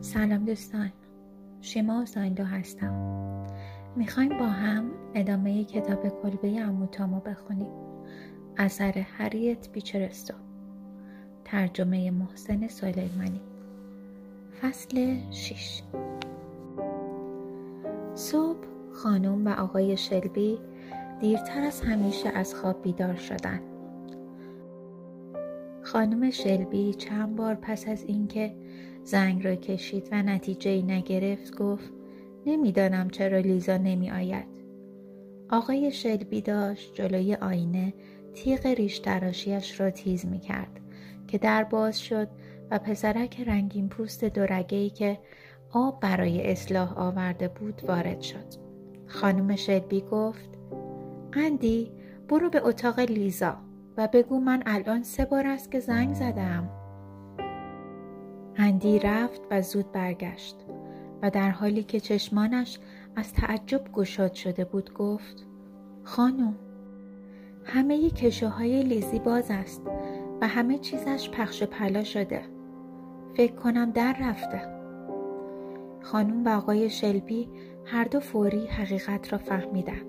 سلام دوستان. شما سایندو هستم. می‌خوایم با هم ادامه کتاب کلبه اموتامو بخونیم. اثر هریت بیچرستو ترجمه محسن سلیمانی. فصل 6 صبح خانم و آقای شلبی دیرتر از همیشه از خواب بیدار شدند. خانم شلبی چند بار پس از اینکه زنگ را کشید و نتیجه ای نگرفت گفت نمی‌دانم چرا لیزا نمی آید. آقای شلبی داشت جلوی آینه تیغ ریش تراشیش را تیز می کرد که در باز شد و پسرک رنگین پوست دورگهی که آب برای اصلاح آورده بود وارد شد. خانم شلبی گفت اندی برو به اتاق لیزا و بگو من الان سه بار است که زنگ زدم. اندی رفت و زود برگشت و در حالی که چشمانش از تعجب گشاد شده بود گفت خانم همه کشه های لیزی باز است و همه چیزش پخش پلا شده. فکر کنم در رفته. خانم و آقای شلبی هر دو فوری حقیقت را فهمیدند.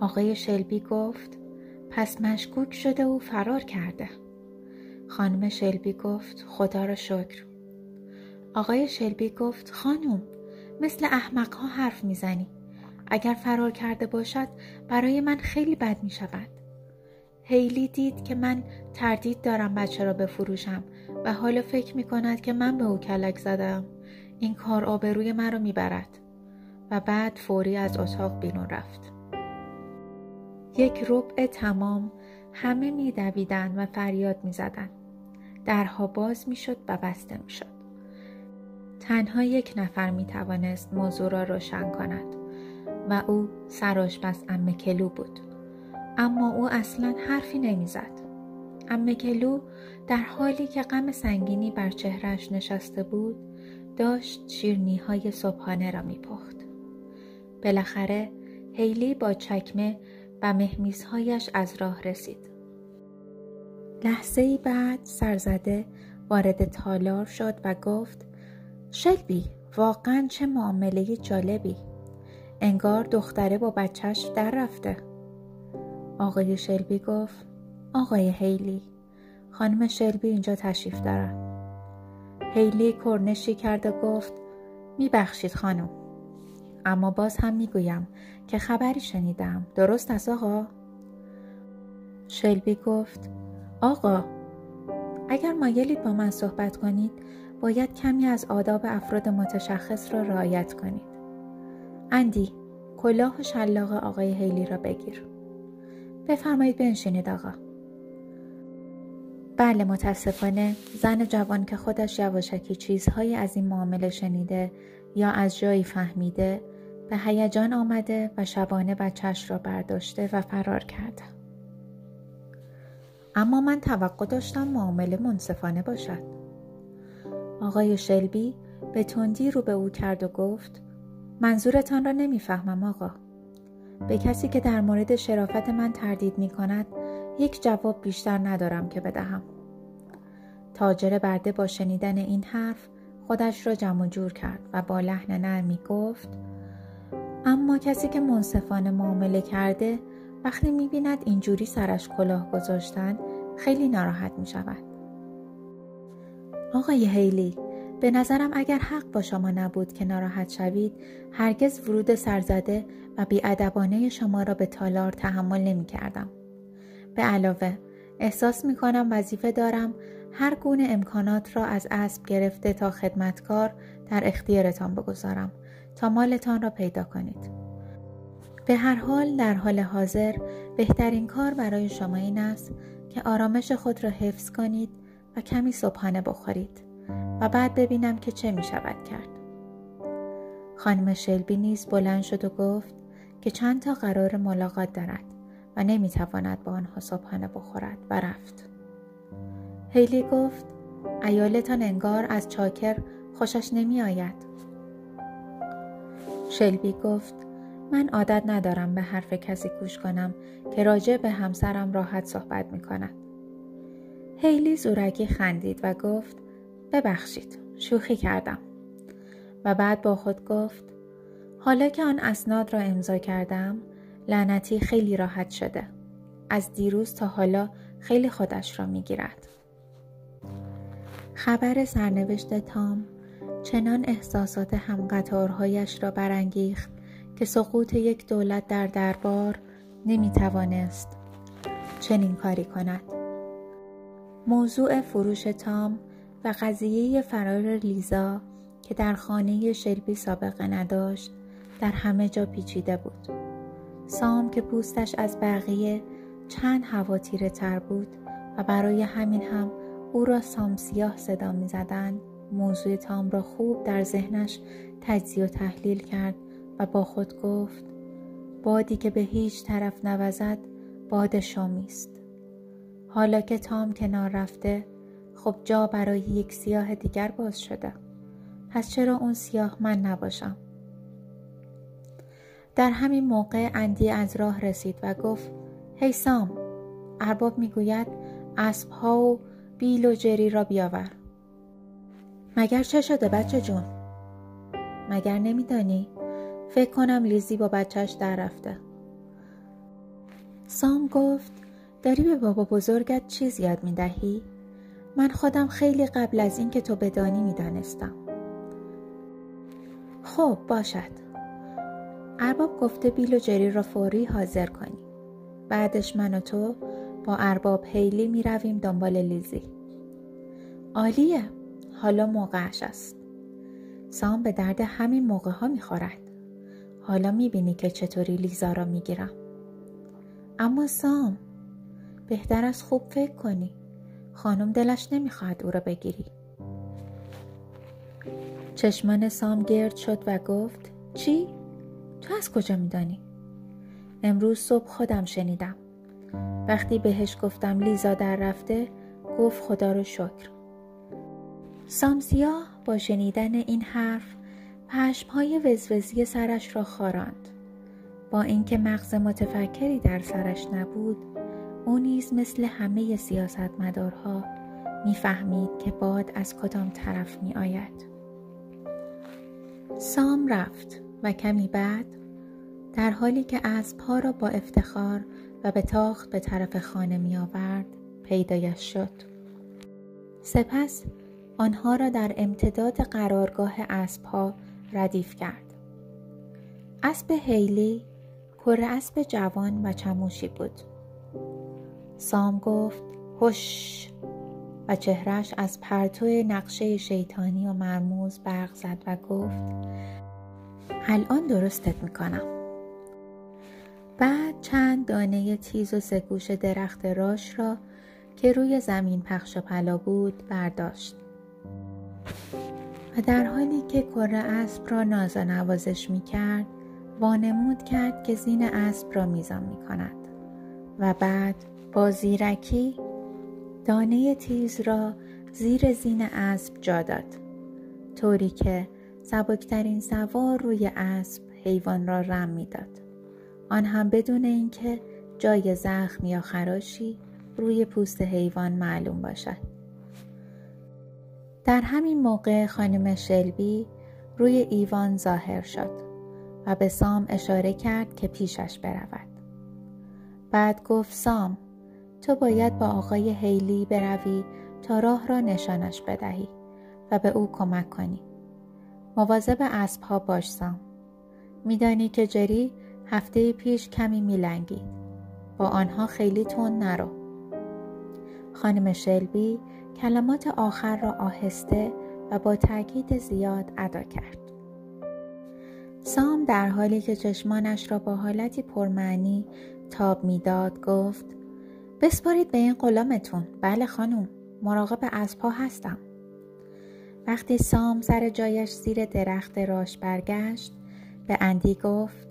آقای شلبی گفت پس مشکوک شده و فرار کرده. خانم شلبی گفت خدا را شکر. آقای شلبی گفت خانم مثل احمق ها حرف می‌زنی. اگر فرار کرده باشد برای من خیلی بد می شود هیلی دید که من تردید دارم بچه را بفروشم و حالا فکر می کند که من به او کلک زدم. این کار آبروی مرا می‌برد. و بعد فوری از اتاق بیرون رفت. یک ربع تمام همه میدویدند و فریاد می‌زدند. درها باز می‌شد و بسته می‌شد. تنها یک نفر می توانست موضوع را روشن کند و او سرآشپز ام کلو بود. اما او اصلا حرفی نمی‌زد. ام کلو در حالی که غم سنگینی بر چهرش نشسته بود داشت شیرنی های صبحانه را میپخت. بالاخره هیلی با چکمه و مهمیزهایش از راه رسید. لحظه ای بعد سرزده وارد تالار شد و گفت شلبی واقعا چه معامله جالبی. انگار دختره با بچهش در رفته. آقای شلبی گفت آقای هیلی خانم شلبی اینجا تشریف دارن. هیلی کرنشی کرد و گفت میبخشید خانم. اما باز هم می‌گویم که خبری شنیدم. درست است آقا؟ شلبی گفت آقا اگر مایلید با من صحبت کنید باید کمی از آداب افراد متشخص را رعایت کنید. اندی کلاه و شلاق آقای هیلی را بگیر. بفرمایید بنشینید آقا. بله متاسفانه زن جوان که خودش یواشکی چیزهایی از این معامله شنیده یا از جایی فهمیده به هیجان آمده و شبانه بچهش را برداشته و فرار کرده. اما من توقع داشتم معامله منصفانه باشد. آقای شلبی به تندی رو به او کرد و گفت منظورتان را نمی‌فهمم آقا. به کسی که در مورد شرافت من تردید می کند یک جواب بیشتر ندارم که بدهم. تاجر برده با شنیدن این حرف خودش را جمع جور کرد و با لحن نرمی گفت اما کسی که منصفانه معامله کرده وقتی می‌بیند اینجوری سرش کلاه گذاشتن خیلی ناراحت می شود. آقای هیلی به نظرم اگر حق با شما نبود که ناراحت شوید هرگز ورود سرزده و بیادبانه شما را به تالار تحمل نمی کردم. به علاوه احساس می کنم وظیفه دارم هر گونه امکانات را از اسب گرفته تا خدمتکار در اختیارتان بگذارم تا مالتان را پیدا کنید. به هر حال در حال حاضر بهترین کار برای شما این است که آرامش خود را حفظ کنید و کمی صبحانه بخورید و بعد ببینم که چه می شود کرد. خانم شلبی نیز بلند شد و گفت که چند تا قرار ملاقات دارد و نمی تواند با آنها صبحانه بخورد و رفت. هیلی گفت ایالتان انگار از چاکر خوشش نمی آید. شلبی گفت من عادت ندارم به حرف کسی گوش کنم که راجع به همسرم راحت صحبت می کند. هیلی زورگی خندید و گفت ببخشید شوخی کردم. و بعد با خود گفت حالا که آن اسناد را امضا کردم لعنتی خیلی راحت شده. از دیروز تا حالا خیلی خودش را می‌گیرد. خبر سرنوشت تام چنان احساسات همقطارهایش را برانگیخت که سقوط یک دولت در دربار نمی‌توانست چنین کاری کند موضوع فروش تام و قضیه فرار لیزا که در خانه شلبی سابقه نداشت در همه جا پیچیده بود سام که پوستش از بقیه چند هوا تیره تر بود و برای همین هم او را سام سیاه صدا می زدن. موضوع تام را خوب در ذهنش تجزیه و تحلیل کرد و با خود گفت بادی که به هیچ طرف نوزد باد شامی است. حالا که تام کنار رفته خب جا برای یک سیاه دیگر باز شده. پس چرا اون سیاه من نباشم؟ در همین موقع اندی از راه رسید و گفت هی سام ارباب می‌گوید اسبها و بیل و جری را بیاور. مگر چه شده بچه جون مگر نمیدانی فکر کنم لیزی با بچهش در رفته سام گفت داری به بابا بزرگت چیز یاد می دهی؟ من خودم خیلی قبل از این که تو بدانی می دانستم. خب باشد. ارباب گفته بیل و جری را فوری حاضر کنی. بعدش من و تو با ارباب هیلی می رویم دنبال لیزی. عالیه. حالا موقعش است. سام به درد همین موقع ها می خورد. حالا می بینی که چطوری لیزا را می گیرم. اما سام بهتر از خوب فکر کنی خانم دلش نمی‌خواهد او را بگیری چشمان سام گرد شد و گفت چی؟ تو از کجا میدانی؟ امروز صبح خودم شنیدم وقتی بهش گفتم لیزا در رفته گفت خدا رو شکر سامسیا با شنیدن این حرف پشمهای وزوزی سرش را خاراند با اینکه مغز متفکری در سرش نبود او نیز مثل همه سیاستمدارها می‌فهمید که باد از کدام طرف می آید. سام رفت و کمی بعد در حالی که اسبها را با افتخار و به تاخت به طرف خانه می آورد پیدایش شد. سپس آنها را در امتداد قرارگاه اسبها ردیف کرد. اسب هیلی کره اسب جوان و چموشی بود. سام گفت هش و چهرش از پرتو نقشه شیطانی و مرموز برق زد و گفت الان درستت می‌کنم بعد چند دانه تیز و سگوش درخت راش را که روی زمین پخش و پلا بود برداشت و در حالی که کره اسب را ناز نوازش می کرد وانمود کرد که زین اسب را میزان می کند و بعد با زیرکی دانه تیز را زیر زین اسب جا داد طوری که سبکترین سوار روی اسب حیوان را رم می‌داد. آن هم بدون اینکه جای زخم یا خراشی روی پوست حیوان معلوم باشد. در همین موقع خانم شلبی روی ایوان ظاهر شد و به سام اشاره کرد که پیشش برود بعد گفت سام تو باید با آقای هیلی بروی تا راه را نشانش بدهی و به او کمک کنی. مواظب اسبها باش سام. میدانی که جری هفته پیش کمی میلنگید. با آنها خیلی تون نرو. خانم شلبی کلمات آخر را آهسته و با تاکید زیاد ادا کرد. سام در حالی که چشمانش را با حالتی پرمعنی تاب می‌داد گفت بسپارید به این غلامتون بله خانم مراقب اسبها هستم وقتی سام سر جایش زیر درخت راش برگشت به اندی گفت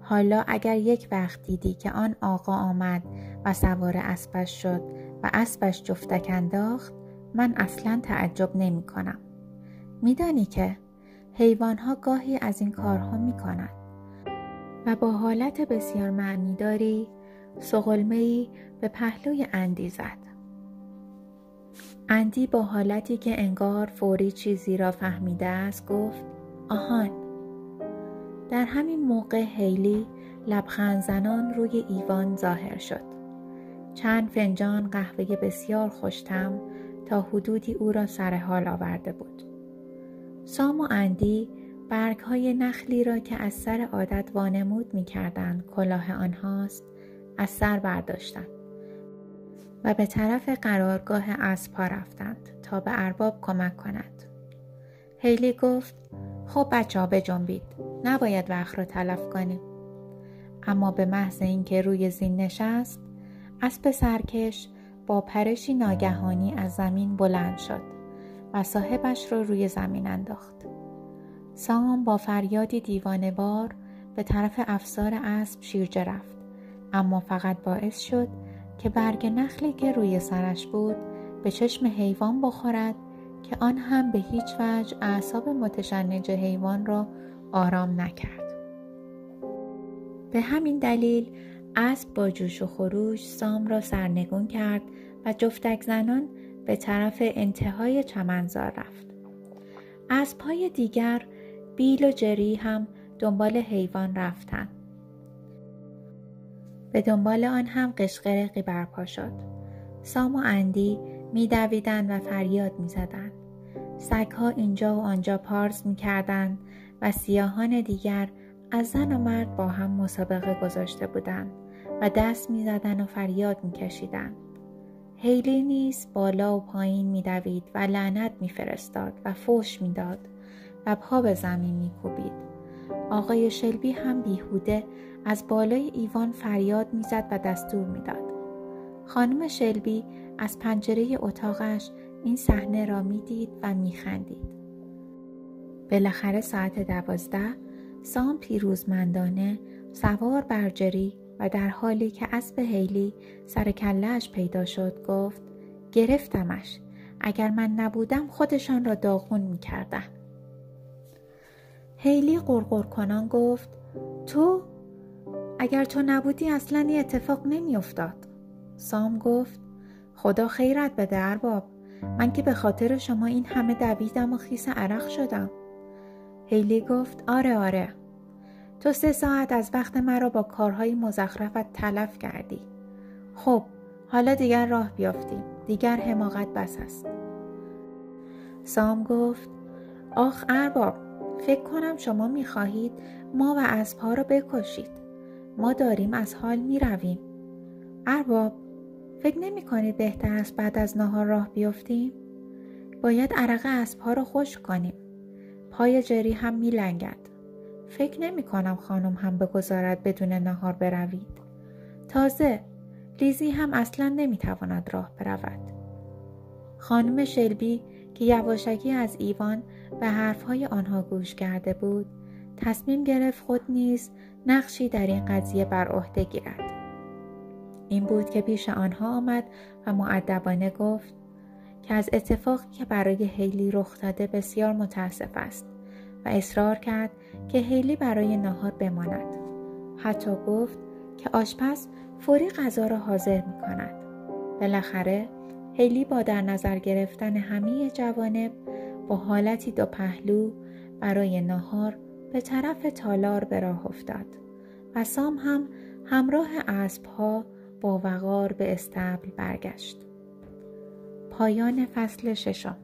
حالا اگر یک وقت دیدی که آن آقا آمد و سوار اسبش شد و اسبش جفتک انداخت من اصلا تعجب نمی کنم. میدانی که حیوانها گاهی از این کارها می کنند و با حالت بسیار معنیداری سغلمه به پهلوی اندی زد. اندی با حالتی که انگار فوری چیزی را فهمیده است گفت آهان در همین موقع هیلی لبخند زنان روی ایوان ظاهر شد چند فنجان قهوه بسیار خوشتم تا حدودی او را سر حال آورده بود سام و اندی برگ های نخلی را که از سر عادت وانمود می کردن کلاه آنهاست از سر برداشتند و به طرف قرارگاه اسبها رفتند تا به ارباب کمک کند. هیلی گفت خب بچه ها بجنبید. نباید وقت را تلف کنیم. اما به محض اینکه روی زین نشست اسب سرکش با پرشی ناگهانی از زمین بلند شد و صاحبش را روی زمین انداخت. سام با فریادی دیوانه بار به طرف افسار اسب شیرجه رفت اما فقط باعث شد که برگ نخلی که روی سرش بود به چشم حیوان بخورد که آن هم به هیچ وجه اعصاب متشنج حیوان را آرام نکرد. به همین دلیل اسب با جوش و خروش سام را سرنگون کرد و جفتک زنان به طرف انتهای چمنزار رفت. اسبهای دیگر بیل و جری هم دنبال حیوان رفتند. به دنبال آن هم قشقرقی برپا شد. سام و اندی میدویدند و فریاد می‌زدند. سگها اینجا و آنجا پارز می‌کردند و سیاهان دیگر از زن و مرد با هم مسابقه گذاشته بودند و دست می‌زدند و فریاد میکشیدند. هیلی نیز بالا و پایین میدوید و لعنت میفرستاد و فوش می‌داد و پا به زمین میکوبید. آقای شلبی هم بیهوده از بالای ایوان فریاد می‌زد و دستور می‌داد. خانم شلبی از پنجره اتاقش این صحنه را می‌دید و میخندید. بالاخره ساعت دوازده سام پیروزمندانه سوار بر جری و در حالی که اسب هیلی سر کلهش پیدا شد گفت گرفتمش. اگر من نبودم خودشان را داغون می‌کردن. هیلی قرقر کنان گفت تو اگر تو نبودی اصلا این اتفاق نمیافتاد. سام گفت خدا خیرت بده ارباب. من که به خاطر شما این همه دویدم و خیس عرق شدم. هیلی گفت آره آره. تو سه ساعت از وقت مرا با کارهای مزخرفت تلف کردی. خب حالا دیگر راه بیافتیم. دیگر حماقت بس است. سام گفت آخ ارباب فکر کنم شما می‌خواهید ما و اسبها را بکشید. ما داریم از حال می‌رویم. ارباب فکر نمی کنید بهتر است بعد از نهار راه بیفتیم؟ باید عرق اسبها را خوش کنیم. پای جری هم میلنگد. فکر نمی کنم خانم هم بگذارد بدون نهار بروید. تازه لیزی هم اصلا نمی‌تواند راه برود. خانم شلبی که یواشکی از ایوان به حرفهای آنها گوش کرده بود تصمیم گرفت خود نیز نقشی در این قضیه بر عهده گیرد. این بود که پیش آنها آمد و معدبانه گفت که از اتفاقی که برای هیلی رخ داده بسیار متاسف است. و اصرار کرد که هیلی برای ناهار بماند. حتی گفت که آشپز فوری غذا را حاضر می کند بالاخره هیلی با در نظر گرفتن همه جوانب با حالتی دو پهلو برای نهار به طرف تالار به راه افتاد و سام هم همراه اسبها با وقار به استبل برگشت. پایان فصل ششم.